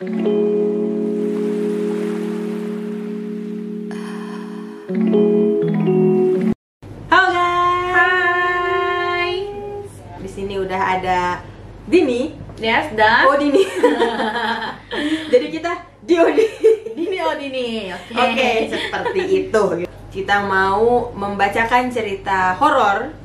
Halo guys. Hai. Di sini udah ada Dini. Yes, dan Oh Dini. Jadi kita Diodi. Dini oh Dini. Oke. Oke, seperti itu. Kita mau membacakan cerita horor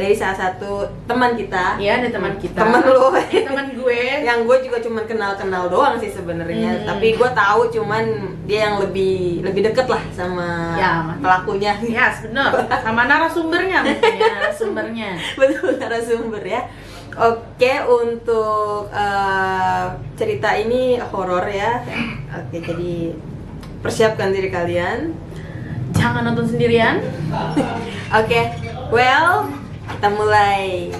dari salah satu teman kita. Iya, ada teman kita. Temen lu. Eh, teman gue. yang gue juga cuman kenal-kenal doang sih sebenarnya Hmm. tapi gue tahu cuman dia yang lebih lebih deket lah sama Ya, pelakunya Yes, benar. Sama narasumbernya mungkin ya, narasumbernya. betul narasumber ya oke untuk eh, cerita ini horor ya oke jadi persiapkan diri kalian Jangan nonton sendirian. oke well kita mulai.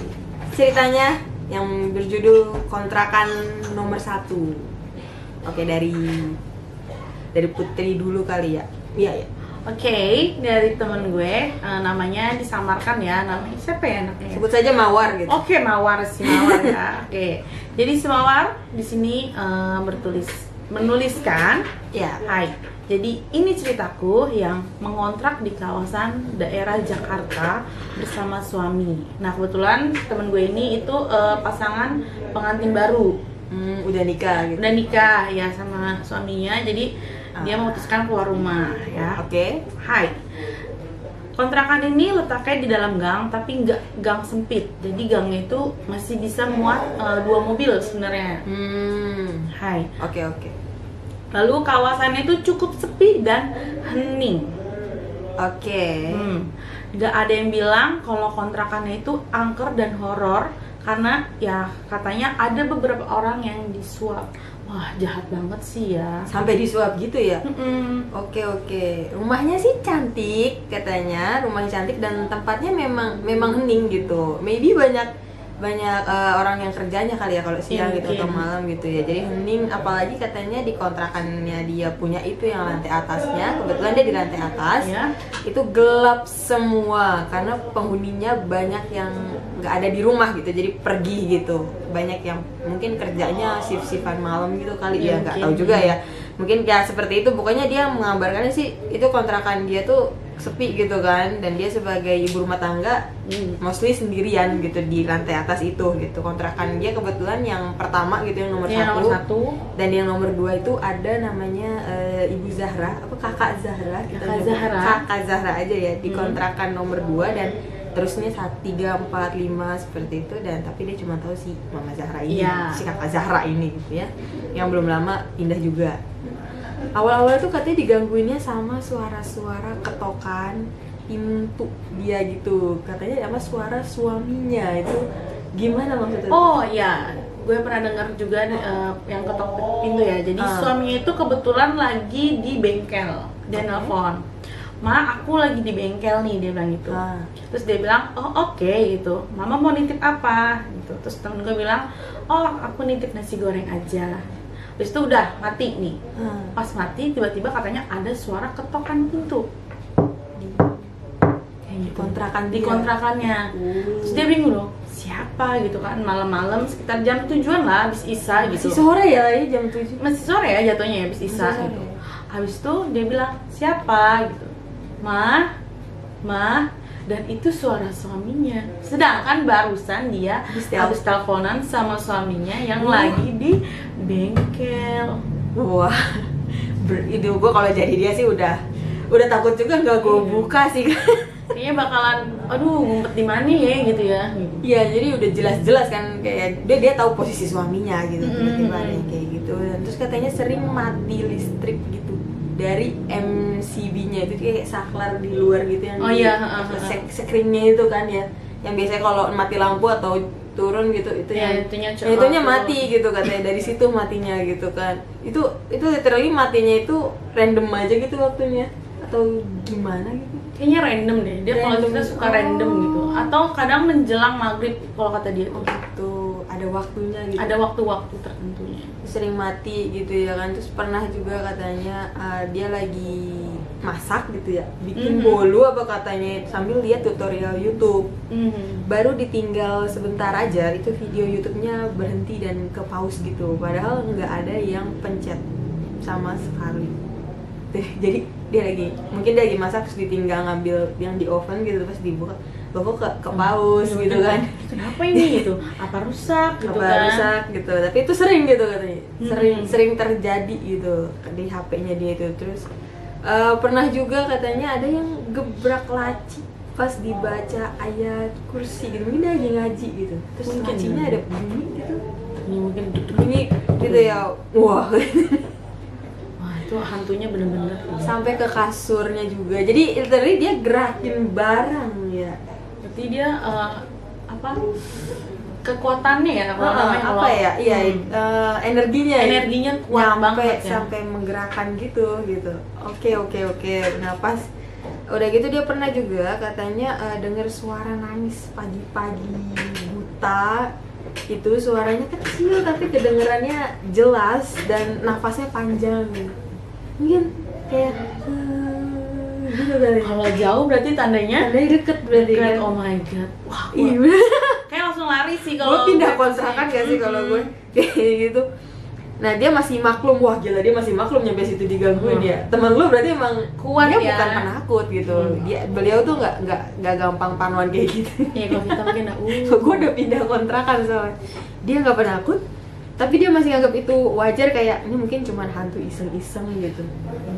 Ceritanya yang berjudul kontrakan nomor satu. Oke dari dari putri dulu kali ya. Iya ya Oke, dari temen gue eh, namanya disamarkan ya, namanya siapa ya anaknya? sebut saja mawar gitu. Oke, Mawar si Mawar ya. Oke. Jadi si Mawar di sini eh, bertulis menuliskan ya Hai, jadi ini ceritaku yang mengontrak di kawasan daerah Jakarta bersama suami. Nah kebetulan temen gue ini itu eh, pasangan pengantin baru, Hmm, udah nikah gitu udah nikah ya sama suaminya. Jadi dia Ah. memutuskan keluar rumah ya. oke Hai, kontrakan ini letaknya di dalam gang tapi nggak gang sempit. Jadi gangnya itu masih bisa muat eh, dua mobil sebenarnya. hmm Hai. oke oke Lalu kawasannya itu cukup sepi dan hening. oke Hmm. Gak ada yang bilang kalau kontrakannya itu angker dan horor karena ya katanya ada beberapa orang yang disuap. Wah jahat banget sih ya. sampai disuap gitu ya. Oke oke, rumahnya sih cantik katanya, rumahnya cantik dan tempatnya memang memang hening gitu. Maybe banyak banyak eh, orang yang kerjanya kali ya kalau siang Iya, gitu atau mungkin. malam gitu ya. Jadi hening, apalagi katanya di kontrakannya dia punya itu yang lantai atasnya, kebetulan dia di lantai atas, Ya. itu gelap semua karena penghuninya banyak yang nggak ada di rumah gitu, jadi pergi gitu. Banyak yang mungkin kerjanya shift-shiftan malam gitu kali Iya, ya, nggak mungkin. tahu juga ya mungkin kayak seperti itu pokoknya dia mengabarkannya sih itu kontrakan dia tuh sepi gitu kan dan dia sebagai ibu rumah tangga Hmm. mostly sendirian gitu di lantai atas itu gitu kontrakan dia kebetulan yang pertama gitu yang nomor, yang satu, nomor satu. dan yang nomor dua itu ada namanya eh, ibu Zahra apa kakak Zahra kita Kakak. Zahra. kakak Zahra aja ya di Hmm. kontrakan nomor dua dan terusnya saat tiga empat lima seperti itu dan tapi dia cuma tahu si mama Zahra ini Iya. si kakak Zahra ini gitu ya yang belum lama pindah juga awal-awal tuh katanya digangguinnya sama suara-suara ketokan pintu dia gitu katanya sama suara suaminya itu gimana maksudnya Oh ya, gue pernah dengar juga eh, yang ketok pintu ya. Jadi Ah. suaminya itu kebetulan lagi di bengkel. Dia Oke. nelpon, Ma, aku lagi di bengkel nih, dia bilang gitu. Ah. Terus dia bilang, oh oke gitu. Mama mau nitip apa? Gitu. Terus temen gue bilang, oh aku nitip nasi goreng aja. Terus itu udah mati nih. Ah. Pas mati tiba-tiba katanya ada suara ketokan pintu. Kayak gitu. kontrakan di kontrakannya. Oh. Terus dia bingung loh, siapa gitu kan malam-malam sekitar jam tujuan lah habis isa gitu. masih sore ya ya jam 7 Masih sore ya jatuhnya ya habis isa gitu. Habis itu dia bilang siapa gitu. Ma, ma, dan itu suara suaminya. Sedangkan barusan dia Habis tel- habis teleponan sama suaminya yang lagi di bengkel. wah itu gue kalau jadi dia sih udah udah takut juga nggak gue buka sih Kayaknya bakalan, aduh ngumpet di mana ya gitu ya. Iya, jadi udah jelas-jelas kan kayak dia dia tahu posisi suaminya gitu tiba-tiba ada yang kayak gitu. Dan terus katanya sering mati listrik gitu dari MCB-nya itu kayak saklar di luar gitu yang Oh iya, screen-nya itu kan ya. Yang biasanya kalau mati lampu atau turun gitu itu Ya, yang itunya ya, itunya mati gitu katanya dari situ matinya gitu kan. Itu itu literally matinya itu random aja gitu waktunya atau gimana gitu. Kayaknya random deh. Dia kalau cerita suka Oh. random gitu. Atau kadang menjelang maghrib kalau kata dia Oh gitu, ada waktunya gitu. Ada waktu-waktu tertentunya. Sering mati gitu ya kan. Terus pernah juga katanya uh, dia lagi masak gitu ya bikin Mhm. bolu apa katanya sambil lihat tutorial YouTube. Hmm. baru ditinggal sebentar aja itu video YouTube-nya berhenti dan ke pause gitu. Padahal nggak ada yang pencet sama sekali. Jadi dia lagi mungkin dia lagi masak terus ditinggal ngambil yang di oven gitu terus dibuka kok ke, ke pause gitu kan. Kenapa ini gitu? Apa rusak gitu apa kan? rusak gitu. Tapi itu sering gitu katanya. Sering Hmm. sering terjadi gitu di HP-nya dia itu. Terus eh, pernah juga katanya ada yang gebrak laci pas dibaca ayat kursi gitu. Mungkin dia lagi ngaji gitu. Terus Mungkin. lacinya ada bunyi gitu. Ini mungkin. Bunyi gitu ya. Wah. Wah itu hantunya bener-bener. Sampai ke kasurnya juga. Jadi literally dia gerakin barang ya Berarti dia eh, apa kekuatannya ya kalau Ah, namanya apa kalau- ya? Iya Hmm. eh, energinya energinya kuat nyampe banget ya. sampai menggerakkan gitu gitu. Oke oke oke. Nah pas udah gitu dia pernah juga katanya eh, dengar suara nangis pagi-pagi buta. Itu suaranya kecil tapi kedengerannya jelas dan nafasnya panjang. Mungkin kayak eh, gitu kali Kalau jauh berarti tandanya tandanya deket berarti. Dekat, kan oh my god. Wah, iya. Kayak langsung lari sih gue kalau pindah gue kontrakan gak sih kalau gue? Kayak gitu. Nah dia masih maklum. Wah gila dia masih maklum nyampe situ digangguin Hmm. dia. Temen lu berarti emang Kuat dia ya. bukan penakut gitu. Hmm. dia beliau tuh nggak nggak nggak gampang panuan kayak gitu. Iya kalau kita mungkin uh. gue udah pindah kontrakan soalnya. Dia nggak penakut tapi dia masih anggap itu wajar kayak ini mungkin cuma hantu iseng-iseng gitu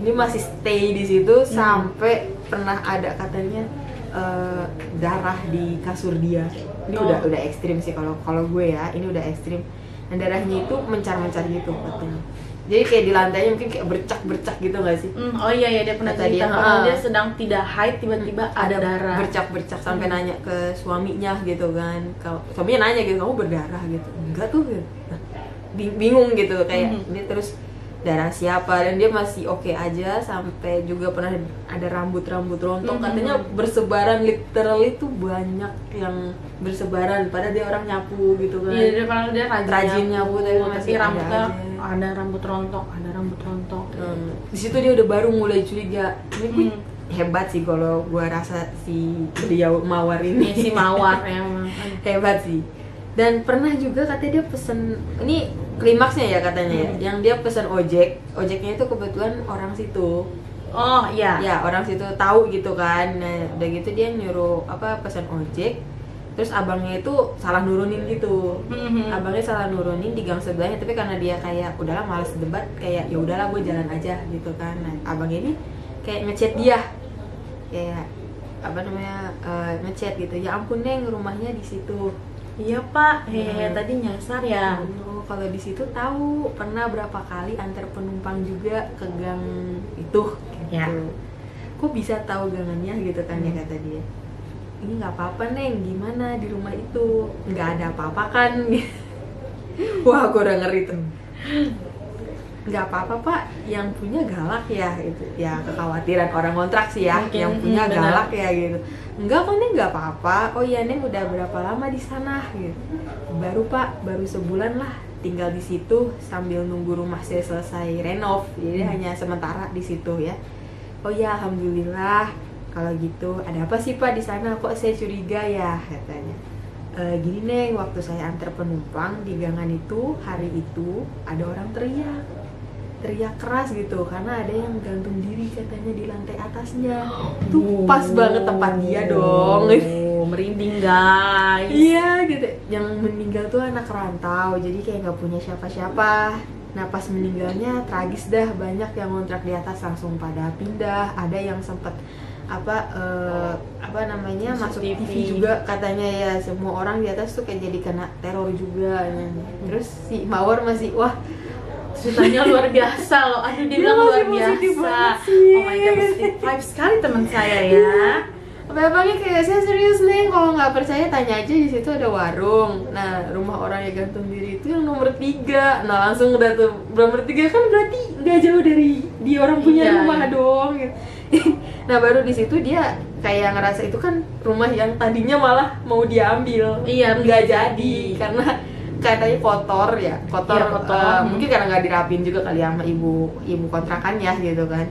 dia masih stay di situ Hmm. sampai pernah ada katanya eh, darah di kasur dia ini Oh. udah udah ekstrim sih kalau kalau gue ya ini udah ekstrim dan darahnya itu mencar-mencar gitu katanya jadi kayak di lantainya mungkin kayak bercak-bercak gitu gak sih Hmm, oh iya ya dia pernah Kata cerita dia, kalau ah. dia sedang tidak haid tiba-tiba ada darah. bercak-bercak sampai Hmm. nanya ke suaminya gitu kan kalau suaminya nanya gitu kamu berdarah gitu enggak tuh gitu. Bing- bingung gitu kayak Mhm. dia terus darah siapa dan dia masih oke aja sampai juga pernah ada rambut-rambut rontok Mhm. katanya bersebaran literally tuh banyak yang bersebaran padahal dia orang nyapu gitu kan Iya dia padahal dia rajin, Rajin nyapu, tapi tapi masih ada rambutnya aja. ada rambut rontok, ada rambut rontok. Hmm, di situ dia udah baru mulai curiga ini Hmm. hebat sih kalau gua rasa si beliau mawar ini Ini si mawar emang. hebat sih dan pernah juga katanya dia pesen ini klimaksnya ya katanya ya Hmm. yang dia pesen ojek. Ojeknya itu kebetulan orang situ. Oh iya. ya orang situ tahu gitu kan. Nah udah gitu dia nyuruh apa pesen ojek. Terus abangnya itu salah nurunin gitu. Mhm. abangnya salah nurunin di gang sebelahnya tapi karena dia kayak udahlah males debat kayak ya udahlah gue jalan aja gitu kan. Nah abangnya ini kayak ngechat dia. Kayak apa namanya eh, ngechat gitu ya ampun neng rumahnya di situ Iya pak, hehe Hmm. tadi nyasar ya. Oh, kalau di situ tahu pernah berapa kali antar penumpang juga ke gang itu gitu. Ya. Kok bisa tahu gangannya gitu kan ya Hmm. kata dia. Ini nggak apa-apa neng, gimana di rumah itu nggak ada apa-apa kan? Wah, gue udah ngeri tuh. Nggak apa-apa pak, yang punya galak ya itu. Ya kekhawatiran orang kontrak sih ya, Mungkin, yang punya benar. galak ya gitu. Enggak kok neng nggak apa-apa. Oh iya neng udah berapa lama di sana gitu. Baru pak, baru sebulan lah tinggal di situ sambil nunggu rumah saya selesai renov. Jadi Hmm. hanya sementara di situ ya. Oh ya alhamdulillah. Kalau gitu ada apa sih pak di sana? Kok saya curiga ya katanya. "E, gini neng, waktu saya antar penumpang di gangan itu hari itu ada orang teriak teriak keras gitu karena ada yang gantung diri katanya di lantai atasnya tuh pas banget tempat dia dong Oh, merinding guys. Iya gitu. Yang meninggal tuh anak rantau, jadi kayak nggak punya siapa-siapa. Nah pas meninggalnya tragis dah, banyak yang ngontrak di atas langsung pada pindah. Ada yang sempet apa eh, apa namanya Masuk masuk TV. TV. juga katanya ya semua orang di atas tuh kayak jadi kena teror juga. Nah, Terus si Mawar masih wah Ceritanya luar biasa loh. Aduh dia bilang luar biasa. Oh my god, positive vibe sekali teman saya ya. Abang-abangnya kayak saya serius nih, kalau nggak percaya tanya aja di situ ada warung. Nah rumah orang yang gantung diri itu yang nomor tiga. Nah langsung udah tuh nomor tiga kan berarti nggak jauh dari di orang punya Iya, rumah iya. dong. gitu. nah baru di situ dia kayak ngerasa itu kan rumah yang tadinya malah mau diambil. Iya, nggak jadi. karena katanya kotor ya kotor, Iya, kotor. eh, Hmm. mungkin karena nggak dirapin juga kali ya sama ibu ibu kontrakannya gitu kan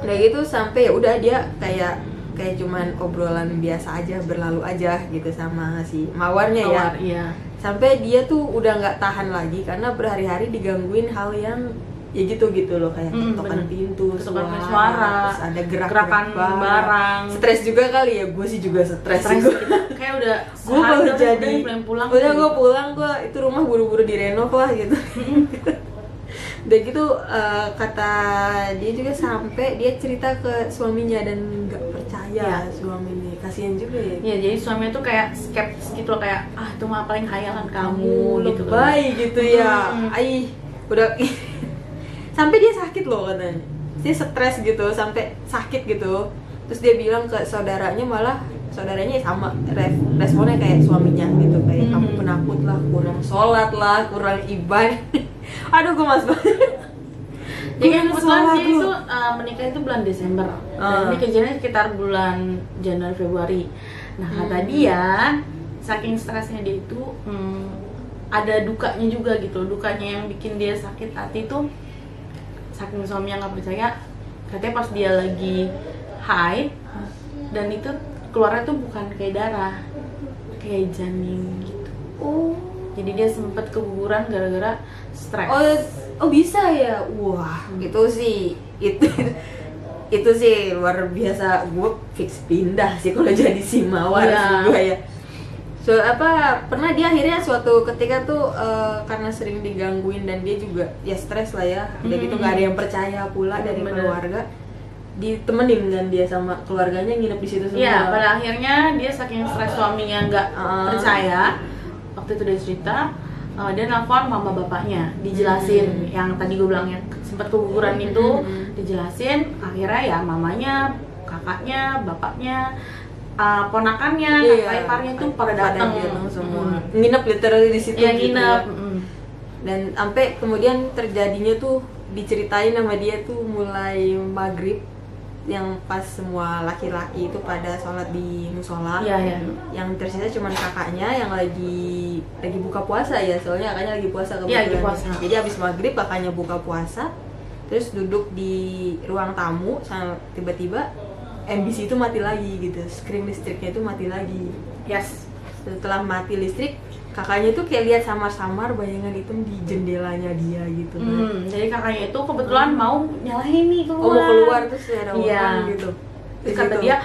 udah gitu sampai ya udah dia kayak kayak cuman obrolan biasa aja berlalu aja gitu sama si mawarnya ya Mawar, iya sampai dia tuh udah nggak tahan lagi karena berhari-hari digangguin hal yang ya gitu gitu loh kayak Hmm, ketokan bener. pintu Ketokan suara, suara, terus ada gerak gerakan barang. stres juga kali ya gue sih juga stres juga kita kayak udah gue baru jadi pulang pulang udah gue pulang gue itu rumah buru-buru direnov lah gitu udah gitu eh, kata dia juga sampai dia cerita ke suaminya dan nggak percaya Iya. suaminya kasihan juga ya Ya jadi suaminya tuh kayak skeptis gitu loh kayak ah itu mah paling khayalan kamu gitu kan. lebay gitu ya Hmm. Aih, udah sampai dia sakit loh katanya dia stres gitu sampai sakit gitu terus dia bilang ke saudaranya malah saudaranya sama re- responnya kayak suaminya gitu kayak Hmm. kamu penakut lah kurang sholat lah kurang ibadah aduh gue mas banget Jadi Kurang kebetulan itu uh, menikah itu bulan Desember. Ah. Dan ini kejadiannya sekitar bulan Januari Februari. Nah kata Hmm. dia saking stresnya dia itu hmm, ada dukanya juga gitu. Dukanya yang bikin dia sakit hati itu saking suaminya nggak percaya. Katanya pas dia lagi haid dan itu keluarnya tuh bukan kayak darah, kayak janin gitu. oh Jadi dia sempet keguguran gara-gara stres. oh oh bisa ya wah itu sih itu itu sih luar biasa gue fix pindah sih kalau jadi si mawar Iya. sih gue ya so apa pernah dia akhirnya suatu ketika tuh eh, karena sering digangguin dan dia juga ya stres lah ya udah gitu Hmm. nggak ada yang percaya pula dari Bener. keluarga ditemenin kan dia sama keluarganya nginep di situ semua Iya, pada akhirnya dia saking stres suaminya nggak Ah. percaya. Waktu itu dia cerita, uh, dia nelfon mama bapaknya, dijelasin Hmm. yang tadi gue bilang yang sempat keguguran itu, Hmm. dijelasin. Akhirnya ya mamanya, kakaknya, bapaknya, uh, ponakannya, Iya. kakak iparnya itu pada datang semua Mm. nginep literally di situ Iya gitu nginep. ya. mm. dan sampai kemudian terjadinya tuh diceritain sama dia tuh mulai maghrib yang pas semua laki-laki itu pada sholat di musola Iya iya. yang tersisa cuma kakaknya yang lagi lagi buka puasa ya soalnya kakaknya lagi puasa Iya, kebetulan lagi puasa. jadi abis maghrib kakaknya buka puasa terus duduk di ruang tamu sama tiba-tiba MBC itu mati lagi gitu screen listriknya itu mati lagi Yes. setelah mati listrik kakaknya tuh kayak lihat samar-samar bayangan hitam di jendelanya dia gitu kan. Hmm, jadi kakaknya itu kebetulan mau nyalahin nih keluar. oh mau keluar terus ada Iya. orang gitu Terus kata situ. dia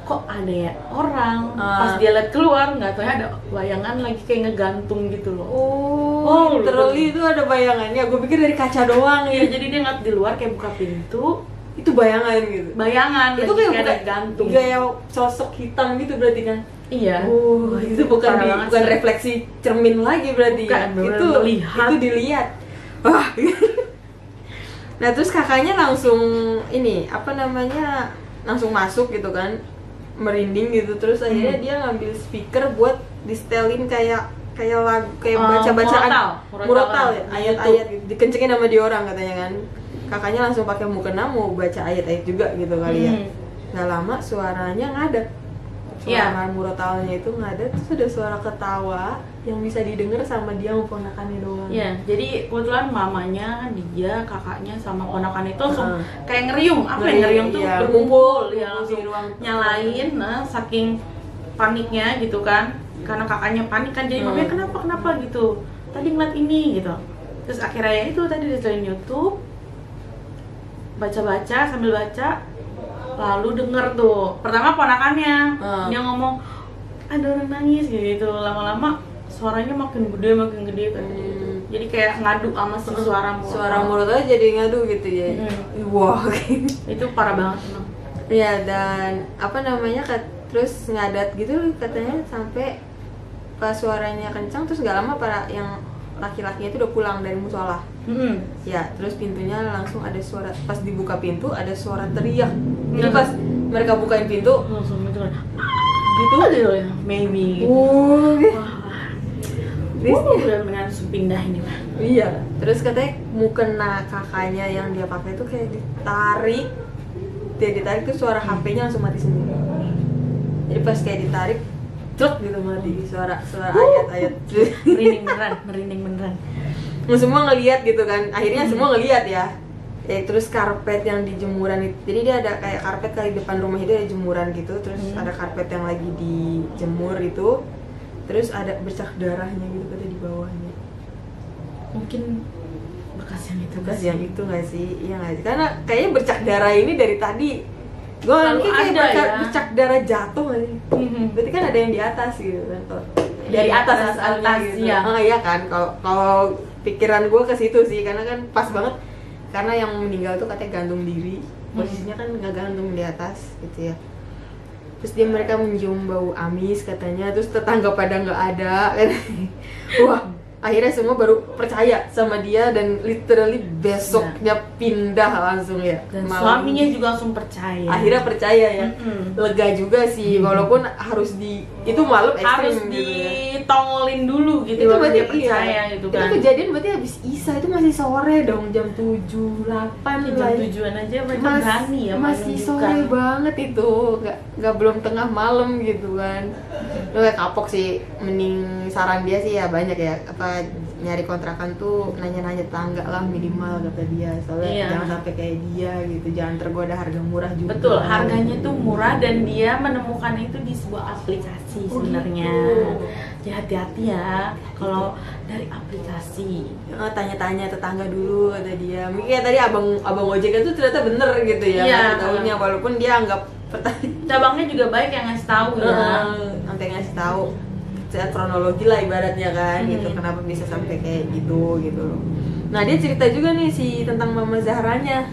kok ada ya orang Ah. pas dia lihat keluar nggak tahu ada bayangan lagi kayak ngegantung gitu loh oh, Oh, literally itu ada bayangannya gue pikir dari kaca doang Iya, ya jadi dia ngeliat di luar kayak buka pintu itu bayangan gitu bayangan itu kayak bukan gantung kayak sosok hitam gitu berarti kan iya oh itu bukan di, bukan sih. refleksi cermin lagi berarti Bukan, ya itu melihat. itu dilihat wah nah terus kakaknya langsung ini apa namanya langsung masuk gitu kan merinding gitu terus akhirnya Hmm. dia ngambil speaker buat distelin kayak kayak lagu kayak Eh, baca bacaan murotal. Murotal murotal kan, ya ayat-ayat gitu. dikencengin sama dia orang katanya kan kakaknya langsung pakai mukena mau baca ayat-ayat juga gitu kali ya. Hmm. nggak lama suaranya ngadat Iya. suara murotalnya itu ngadat terus ada suara ketawa yang bisa didengar sama dia mau ponakannya doang. Iya, jadi kebetulan mamanya, dia, kakaknya, sama ponakan itu langsung kayak ngeriung, apa ya Ngeriung, ngeriung tuh iya, berkumpul, ya di langsung ruang nyalain, nah saking paniknya gitu kan, karena kakaknya panik kan, jadi Hmm. mamanya kenapa kenapa? gitu, tadi ngeliat ini gitu, terus akhirnya ya itu tadi di YouTube, baca-baca sambil baca, lalu denger tuh, pertama ponakannya, Hmm. dia ngomong ada orang nangis gitu, lama-lama suaranya makin gede makin gede kan Hmm. jadi kayak ngadu sama si suara murotal. suara murotalnya jadi ngadu gitu ya Hmm. wah itu parah banget emang ya dan apa namanya kat- terus ngadat gitu katanya sampai pas suaranya kencang terus nggak lama para yang laki-lakinya itu udah pulang dari musola. Hmm. ya terus pintunya langsung ada suara pas dibuka pintu ada suara teriak. Jadi Hmm. pas mereka bukain pintu langsung itu kan. gitu. Gitu ya maybe gitu. uh, wah. Terus Wah, udah mendingan langsung pindah ini mah iya. Terus katanya mukena kakaknya yang dia pakai itu kayak ditarik. Dia ditarik tuh suara HP-nya langsung mati sendiri. Jadi pas kayak ditarik truk gitu mati. Suara suara ayat-ayat. Merinding beneran merinding beneran. Semua ngelihat gitu kan. Akhirnya semua ngelihat ya. Ya terus karpet yang di jemuran itu. Jadi dia ada kayak karpet kali depan rumah itu ada jemuran gitu. Terus Hmm. ada karpet yang lagi dijemur itu. Terus ada bercak darahnya gitu kata di bawahnya. Mungkin bekas yang itu bekas yang itu nggak sih? Iya nggak sih? Karena kayaknya bercak darah ini dari tadi gue Selalu kayak ada bercak, ya. bercak darah jatuh sih? Mhm. berarti kan ada yang di atas gitu kan dari atas atas, asalnya atas, gitu. iya. oh iya kan. Kalau kalau pikiran gue ke situ sih karena kan pas banget. Karena yang meninggal tuh katanya gantung diri. Posisinya kan nggak gantung di atas gitu ya. Terus dia mereka mencium bau amis katanya. Terus tetangga pada nggak ada kan. Wah akhirnya semua baru percaya sama dia dan literally besoknya pindah langsung ya dan Malam- suaminya juga langsung percaya. Akhirnya percaya ya. Mm-mm. lega juga sih walaupun harus di itu malam harus gitu ya. ditongolin dulu gitu itu berarti dia percaya iya. gitu itu kan. kejadian berarti habis isa itu masih sore dong jam 7, 8 Iya, jam tujuan aja mereka Mas- berani ya masih sore banget itu. Nggak nggak belum tengah malam gitu kan. Lu kayak kapok sih mending saran dia sih ya banyak ya apa nyari kontrakan tuh nanya-nanya tetangga lah minimal kata dia soalnya Iya. jangan sampai kayak dia gitu jangan tergoda harga murah juga Betul, harganya tuh murah dan dia menemukan itu di sebuah aplikasi Oh, sebenarnya. gitu. Jadi hati-hati ya kalau dari aplikasi. Eh, tanya-tanya tetangga dulu kata dia mungkin kayak tadi abang abang ojek tuh ternyata bener gitu ya Iya. taunya walaupun dia anggap pertanyaan Cabangnya juga baik yang ngasih tahu ya. Heeh, sampai ngasih tahu secara kronologi lah ibaratnya kan Hmm. gitu kenapa bisa sampai kayak gitu gitu loh nah dia cerita juga nih si tentang mama Zahranya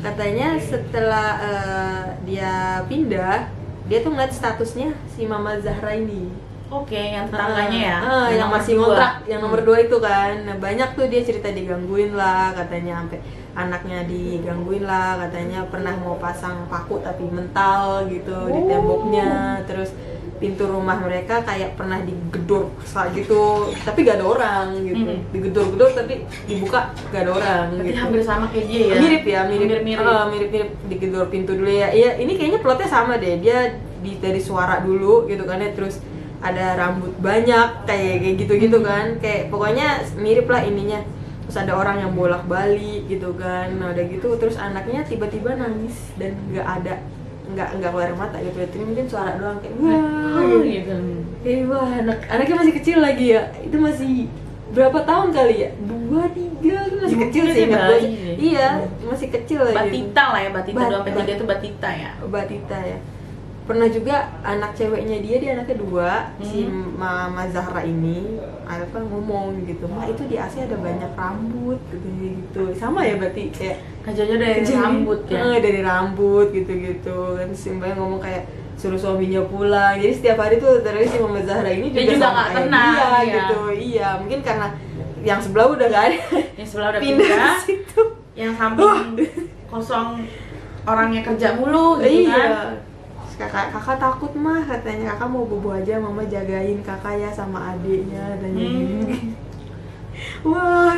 katanya setelah eh, dia pindah dia tuh ngeliat statusnya si mama Zahra ini Oke, yang tetangganya ya. Ah, yang, nomor masih ngontrak, yang nomor Hmm. dua itu kan. Nah, banyak tuh dia cerita digangguin lah, katanya sampai anaknya digangguin lah, katanya pernah mau pasang paku tapi mental gitu di Oh. temboknya, terus pintu rumah mereka kayak pernah digedor sa- gitu, tapi gak ada orang gitu. Hmm. Digedor-gedor tapi dibuka gak ada orang Berarti gitu. hampir sama kayak dia ya. Mirip ya, mirip Mirip-mirip. Ah, mirip-mirip digedor pintu dulu ya. Iya, ini kayaknya plotnya sama deh. Dia di dari suara dulu gitu kan ya, terus ada rambut banyak kayak kayak gitu-gitu Hmm. kan. Kayak pokoknya mirip lah ininya. Terus ada orang yang bolak-balik gitu kan. Nah, udah gitu terus anaknya tiba-tiba nangis dan nggak ada nggak nggak keluar mata gitu ya. Mungkin suara doang kayak wah Oh, gitu. gitu. Eh, wah anak anaknya masih kecil lagi ya. Itu masih berapa tahun kali ya? Dua tiga itu masih kecil sih ingat. Iya masih kecil lagi. Batita lah ya, Batita Bat- dua sampai tiga itu Batita ya. Batita ya. Pernah juga anak ceweknya dia dia anaknya dua si Hmm. Mama Zahra ini apa ngomong gitu, "Ma, itu di AC ada banyak rambut." gitu gitu. Sama ya berarti kayak Kejadian dari rambut ya. Eh, dari rambut gitu-gitu kan si Mbaknya ngomong kayak suruh suaminya pulang jadi setiap hari tuh terus si Mama Zahra ini Dia juga, juga sama kayak tenang, dia iya. gitu iya mungkin karena yang sebelah udah gak ada Yang sebelah udah pindah pindah, situ yang samping kosong orangnya kerja mulu gitu kan. iya Terus kakak kakak takut mah katanya kakak mau bobo aja mama jagain kakak ya sama adiknya katanya Hmm. gini wah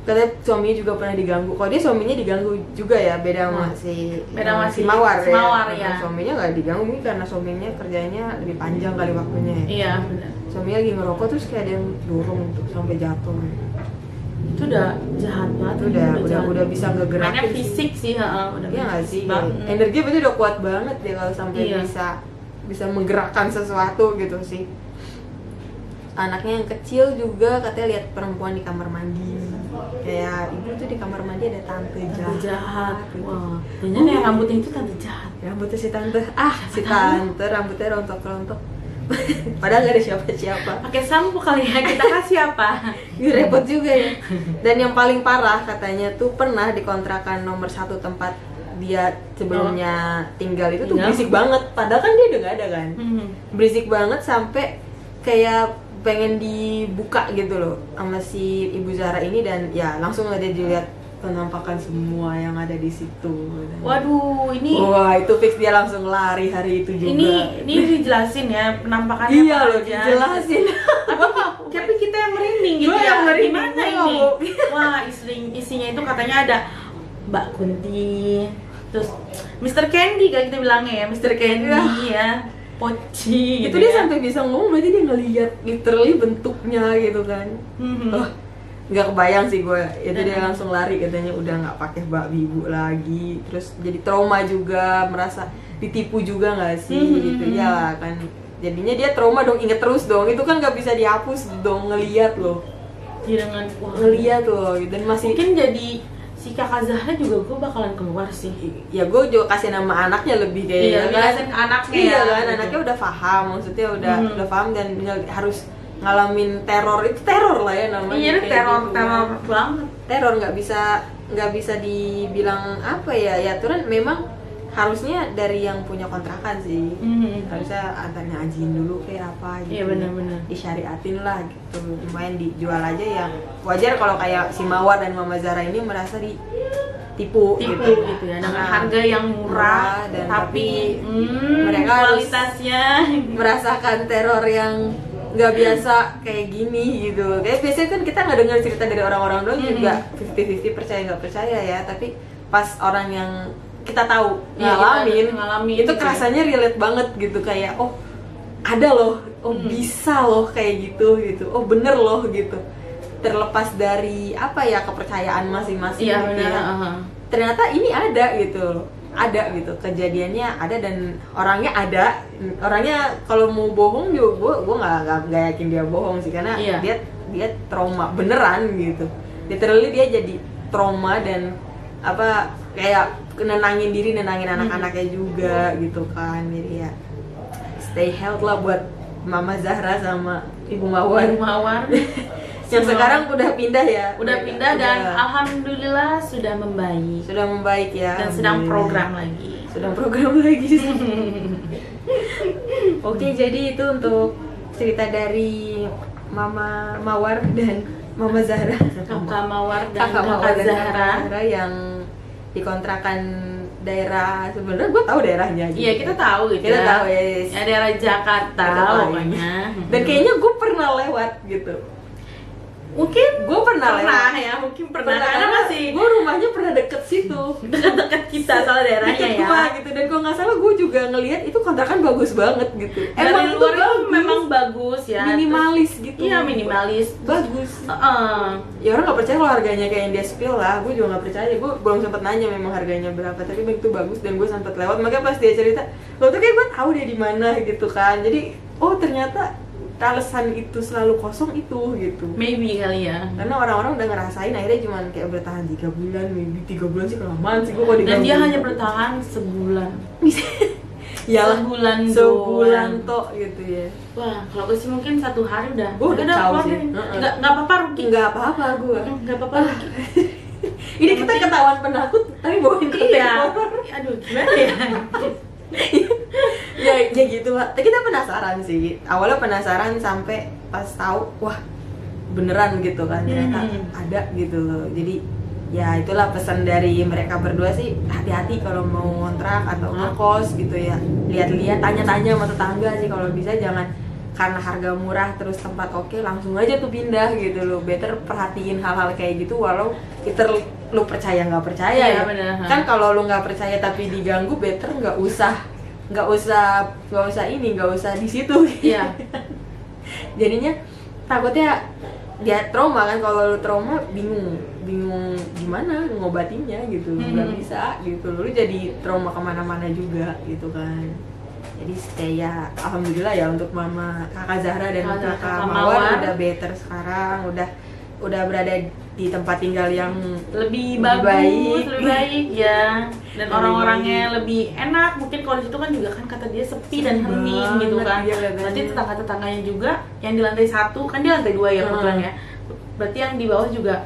katanya suaminya juga pernah diganggu kalau dia suaminya diganggu juga ya beda sama Hmm. si Beda sama si si- mawar si ya Mawar, ya. suaminya nggak diganggu mungkin karena suaminya kerjanya lebih panjang kali waktunya ya Iya, benar. suaminya lagi ngerokok terus kayak ada yang dorong tuh sampai jatuh Itu udah jahat banget. itu udah udah jahat. udah bisa sih. fisik sih, heeh, udah Iya nggak sih? banget. Energi berarti udah kuat banget ya kalau sampai Iya. bisa bisa menggerakkan sesuatu gitu sih. Anaknya yang kecil juga katanya lihat perempuan di kamar mandi. Kayak ibu tuh di kamar mandi ada tante Tante jahat. jahat. gitu. Wah, jangan yang rambutnya itu tante jahat. Rambutnya si tante, ah si tante rambutnya rontok-rontok. Padahal nggak ada siapa-siapa. Pakai sampo kali ya, kita kasih apa? Ini repot juga ya. Dan yang paling parah katanya tuh pernah di kontrakan nomor satu tempat dia sebelumnya tinggal itu tuh Tinggal. berisik banget. Padahal kan dia udah gak ada kan. Hmm. Berisik banget sampai kayak pengen dibuka gitu loh sama si ibu Zahra ini dan ya langsung aja dilihat penampakan semua yang ada di situ. Waduh, ini Wah itu fix dia langsung lari hari itu juga. ini ini dijelasin ya penampakannya iya loh aja. dijelasin. Tapi kita yang merinding gitu Gua ya. yang merinding, Gimana ini? Wah, isi isinya itu katanya ada Mbak Kunti, terus Mr. Candy kan kita bilangnya ya, Mr. Candy ya, Poci itu gitu dia ya. sampai bisa ngomong berarti dia ngeliat literally bentuknya gitu kan. Mhm. Oh, nggak kebayang sih gue itu dia Mm-mm. langsung lari katanya udah nggak pakai babi ibu lagi. Terus jadi trauma juga merasa ditipu juga nggak sih Mhm. gitu. ya kan jadinya dia trauma dong inget terus dong. Itu kan nggak bisa dihapus dong ngeliat loh. Iya, dengan wah. Ngeliat loh dan masih mungkin jadi si kakak Zahra juga gue bakalan keluar sih. Ya gue juga kasih nama anaknya lebih Iya, kayaknya lebih kan anaknya iya ya, kan gitu. anaknya udah paham maksudnya udah Mhm. udah paham dan harus ngalamin teror itu teror lah ya namanya iya teror gitu teror kan. banget teror nggak bisa nggak bisa dibilang apa ya ya aturan memang harusnya dari yang punya kontrakan sih Mhm. harusnya antar ngajiin dulu kayak apa gitu Iya, benar-benar. disyariatin lah gitu lumayan dijual aja yang wajar kalau kayak si Mawar dan Mama Zara ini merasa ditipu tipu gitu, gitu ya dengan Nah, harga yang murah, murah dan tapi, tapi hmm, mereka kualitasnya merasakan teror yang nggak biasa kayak gini gitu. Kayak biasanya kan kita nggak dengar cerita dari orang-orang doang Mhm. juga. 50-50 percaya nggak percaya ya. Tapi pas orang yang kita tahu Iya, ngalamin kita ngalamin itu gitu ya. kerasanya relate banget gitu. Kayak oh ada loh. Oh Hmm. bisa loh kayak gitu gitu. Oh bener loh gitu. Terlepas dari apa ya kepercayaan masing-masing iya gitu ya. aha. ternyata ini ada gitu loh ada gitu. Kejadiannya ada dan orangnya ada. Orangnya kalau mau bohong juga gue gue nggak nggak yakin dia bohong sih karena Iya. dia dia trauma beneran gitu. Literally dia jadi trauma dan apa kayak nenangin diri nenangin Hmm. anak-anaknya juga gitu kan. Jadi ya stay health lah buat Mama Zahra sama Ibu Mawar Ibu Mawar yang sekarang udah pindah ya? Udah pindah dan Udah- alhamdulillah sudah membaik. Sudah membaik ya dan sedang program lagi. Sedang program lagi. Oke jadi itu untuk cerita dari Mama Mawar dan Mama Zahra. Kakak Mawar dan kakak Mawar dan Zahra kakak Zahra. Yang dikontrakan daerah sebenarnya gue tahu daerahnya gitu. iya kita tahu gitu kita ya. tahu ya ya daerah Jakarta Jakarta, pokoknya. dan kayaknya gue pernah lewat gitu mungkin gue pernah, pernah lewat ya mungkin pernah, karena masih gue rumahnya pernah deket situ. Dekat-dekat kita soal daerahnya deket ya gua. gitu dan kalau nggak salah gue juga ngelihat itu kontrakan bagus banget gitu. Dari itu luar itu bagus. memang bagus ya minimalis gitu. iya minimalis. Bagus. Heeh. ya orang nggak percaya kalau harganya kayak yang dia spill lah. Gue juga nggak percaya. Gue belum sempet nanya memang harganya berapa tapi begitu bagus dan gue sempet lewat. Makanya pas dia cerita lo tuh kayak gue tahu dia di mana gitu kan. Jadi oh ternyata alasan itu selalu kosong itu gitu. Maybe kali ya. Karena orang-orang udah ngerasain akhirnya cuman kayak bertahan tiga bulan maybe tiga bulan sih kelamaan sih gue kok dan dia hanya bertahan sebulan. Ya sebulan sebulan tok gitu ya. Wah kalau gue sih mungkin satu hari udah Gua udah tahu keluar sih. nggak nggak apa-apa Ruki nggak apa-apa gue nggak apa-apa ini kita ketahuan penakut tapi bawain iya. horor. aduh gimana ya ya ya gitu lah kita penasaran sih. Awalnya penasaran sampai pas tahu wah beneran gitu kan ternyata Hmm. ada gitu loh. Jadi ya itulah pesan dari mereka berdua sih hati-hati kalau mau ngontrak atau ngekos gitu ya. Lihat-lihat tanya-tanya sama tetangga sih kalau bisa jangan karena harga murah terus tempat oke langsung aja tuh pindah gitu loh. Better perhatiin hal-hal kayak gitu walau kita lu percaya nggak percaya Iya, ya bener. kan kalau lu nggak percaya tapi diganggu better nggak usah nggak usah nggak usah ini nggak usah di situ. Iya. Jadinya takutnya dia trauma kan kalau lu trauma bingung bingung gimana ngobatinnya gitu nggak Mhm. bisa gitu. Lu jadi trauma ke mana-mana juga gitu kan jadi ya alhamdulillah ya untuk mama kakak Zahra dan Kakak- kakak, kakak Mawar, Mawar. udah better sekarang udah udah berada di tempat tinggal yang lebih Lebih bagus baik. lebih baik ya dan orang-orangnya lebih enak mungkin kalau di situ kan juga kan kata dia sepi dan hening gitu kan iya, berarti tetangga-tetangganya juga yang di lantai satu kan di lantai dua ya Hmm. kebetulan ya berarti yang di bawah juga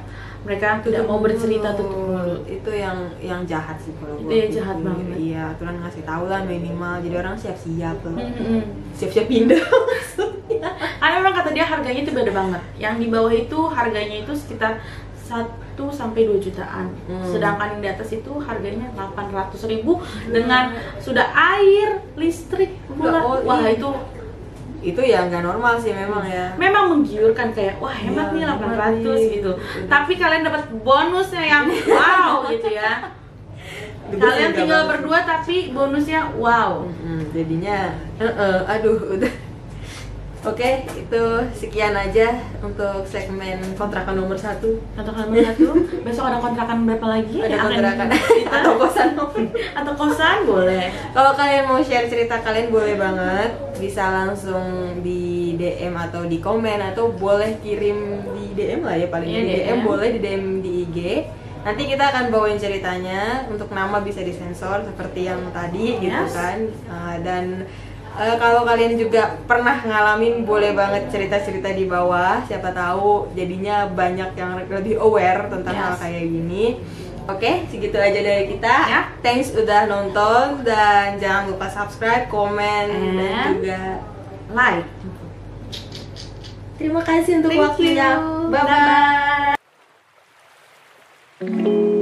mereka tidak mau bercerita tutup mulut itu yang yang jahat sih kalau Itu yang jahat pikir. banget. iya aturan ngasih tahu lah minimal jadi orang siap-siap Mm-mm. siap-siap pindah maksudnya Karena memang kata dia harganya itu beda banget. Yang di bawah itu harganya itu sekitar 1 sampai 2 jutaan. Hmm. Sedangkan yang di atas itu harganya 800 ribu dengan sudah air, listrik, pula. Oh, Wah, iya. itu itu ya nggak normal sih memang ya memang menggiurkan kayak wah hemat Iya, nih hemat 800 nih. gitu. Tapi kalian dapat bonusnya yang wow gitu ya. Kalian tinggal berdua tapi bonusnya wow. Mm-mm, jadinya eh, eh, aduh udah Oke, itu sekian aja untuk segmen kontrakan nomor satu. Kontrakan nomor satu. Besok ada kontrakan berapa lagi? Ada yang akan kontrakan kita- atau kosan. atau kosan boleh. Kalau kalian mau share cerita kalian boleh banget, bisa langsung di DM atau di komen atau boleh kirim di DM lah ya paling Iya, di DM DM. boleh di DM di IG. Nanti kita akan bawain ceritanya untuk nama bisa disensor seperti yang tadi gitu Yes. kan. Uh, dan uh, kalau kalian juga pernah ngalamin boleh banget cerita-cerita di bawah. Siapa tahu jadinya banyak yang lebih aware tentang Yes. hal kayak gini. Oke, segitu aja dari kita. Ya. Thanks udah nonton dan jangan lupa subscribe, komen dan juga Like. terima kasih untuk Thank waktunya. you. Bye bye. Bye-bye.